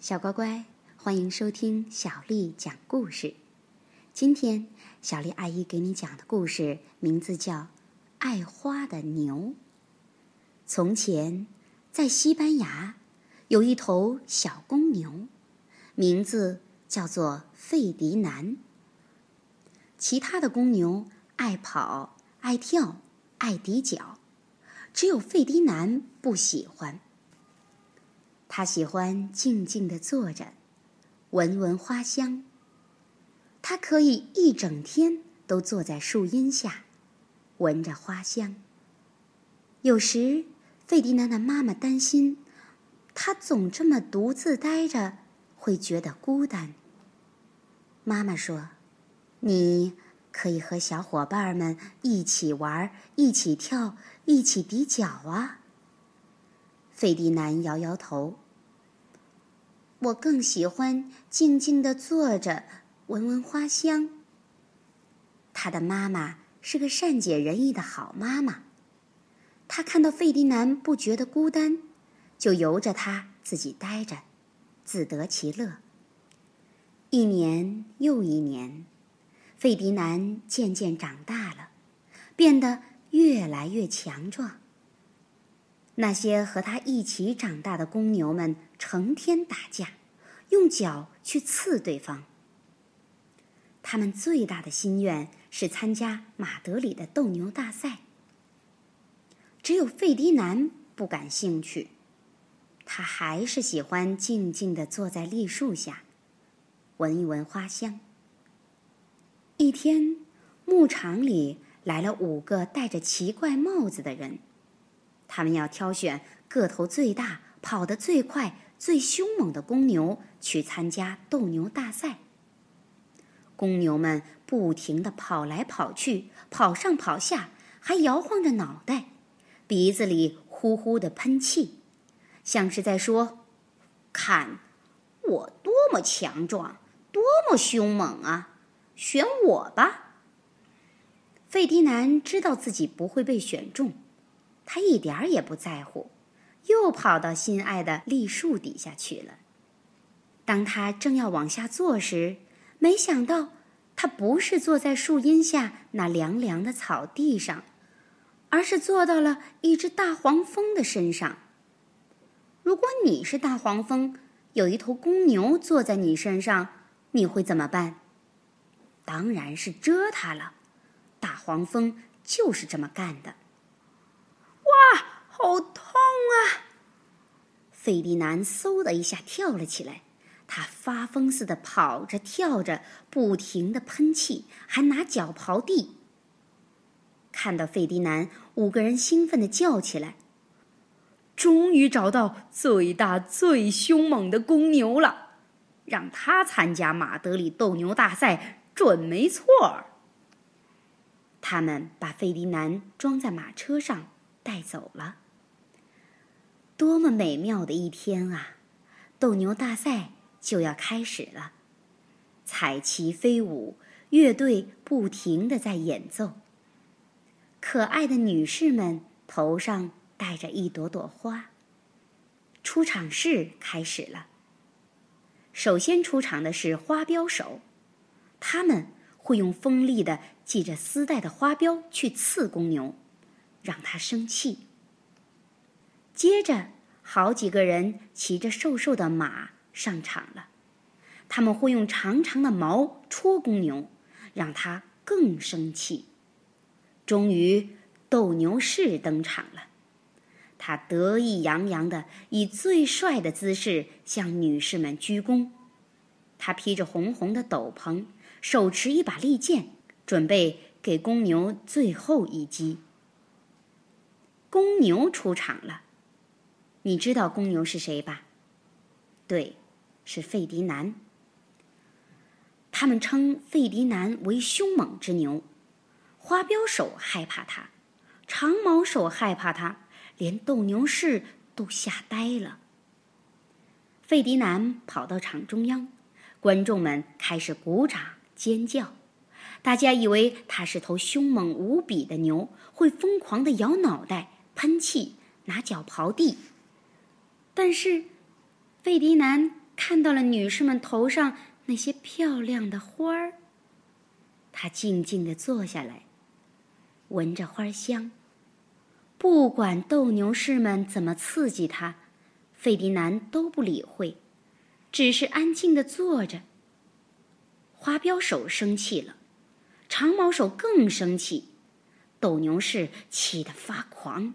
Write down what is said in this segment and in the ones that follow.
小乖乖，欢迎收听小丽讲故事。今天，小丽阿姨给你讲的故事名字叫《爱花的牛》。从前，在西班牙，有一头小公牛，名字叫做费迪南。其他的公牛爱跑、爱跳、爱抵脚，只有费迪南不喜欢。他喜欢静静地坐着，闻闻花香。他可以一整天都坐在树荫下，闻着花香。有时，费迪南的妈妈担心，他总这么独自待着，会觉得孤单。妈妈说：“你可以和小伙伴们一起玩，一起跳，一起抵脚啊。”费迪南摇摇头。我更喜欢静静地坐着，闻闻花香。他的妈妈是个善解人意的好妈妈，她看到费迪南不觉得孤单，就由着他自己待着，自得其乐。一年又一年，费迪南渐渐长大了，变得越来越强壮。那些和他一起长大的公牛们成天打架，用脚去刺对方。他们最大的心愿是参加马德里的斗牛大赛。只有费迪南不感兴趣，他还是喜欢静静地坐在栗树下，闻一闻花香。一天，牧场里来了五个戴着奇怪帽子的人。他们要挑选个头最大、跑得最快、最凶猛的公牛去参加斗牛大赛。公牛们不停地跑来跑去，跑上跑下，还摇晃着脑袋，鼻子里呼呼地喷气，像是在说：“看，我多么强壮，多么凶猛啊！选我吧！”费迪南知道自己不会被选中。他一点儿也不在乎，又跑到心爱的栗树底下去了。当他正要往下坐时，没想到他不是坐在树荫下那凉凉的草地上，而是坐到了一只大黄蜂的身上。如果你是大黄蜂，有一头公牛坐在你身上，你会怎么办？当然是蛰它了。大黄蜂就是这么干的。好痛啊！费迪南嗖的一下跳了起来，他发疯似的跑着跳着，不停的喷气，还拿脚刨地。看到费迪南，五个人兴奋的叫起来：“终于找到最大最凶猛的公牛了，让他参加马德里斗牛大赛准没错。”他们把费迪南装在马车上带走了。多么美妙的一天啊！斗牛大赛就要开始了，彩旗飞舞，乐队不停的在演奏。可爱的女士们头上戴着一朵朵花。出场式开始了。首先出场的是花镖手，他们会用锋利的系着丝带的花镖去刺公牛，让它生气。接着，好几个人骑着瘦瘦的马上场了，他们会用长长的矛戳公牛，让它更生气。终于，斗牛士登场了，他得意洋洋地以最帅的姿势向女士们鞠躬。他披着红红的斗篷，手持一把利剑，准备给公牛最后一击。公牛出场了。你知道公牛是谁吧？对，是费迪南。他们称费迪南为凶猛之牛，花标手害怕他，长矛手害怕他，连斗牛士都吓呆了。费迪南跑到场中央，观众们开始鼓掌尖叫，大家以为他是头凶猛无比的牛，会疯狂地摇脑袋、喷气、拿脚刨地。但是，费迪南看到了女士们头上那些漂亮的花儿。他静静地坐下来，闻着花香。不管斗牛士们怎么刺激他，费迪南都不理会，只是安静地坐着。花镖手生气了，长毛手更生气，斗牛士气得发狂。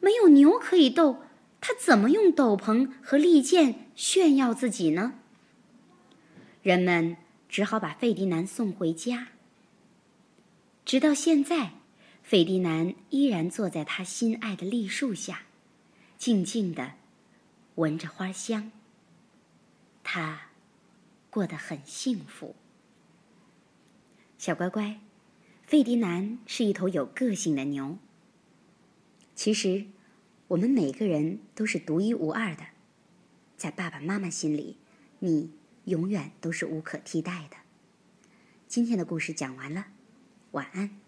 没有牛可以斗，他怎么用斗篷和利剑炫耀自己呢？人们只好把费迪南送回家。直到现在，费迪南依然坐在他心爱的栗树下，静静地闻着花香。他过得很幸福。小乖乖，费迪南是一头有个性的牛。其实，我们每个人都是独一无二的，在爸爸妈妈心里，你永远都是无可替代的。今天的故事讲完了。晚安。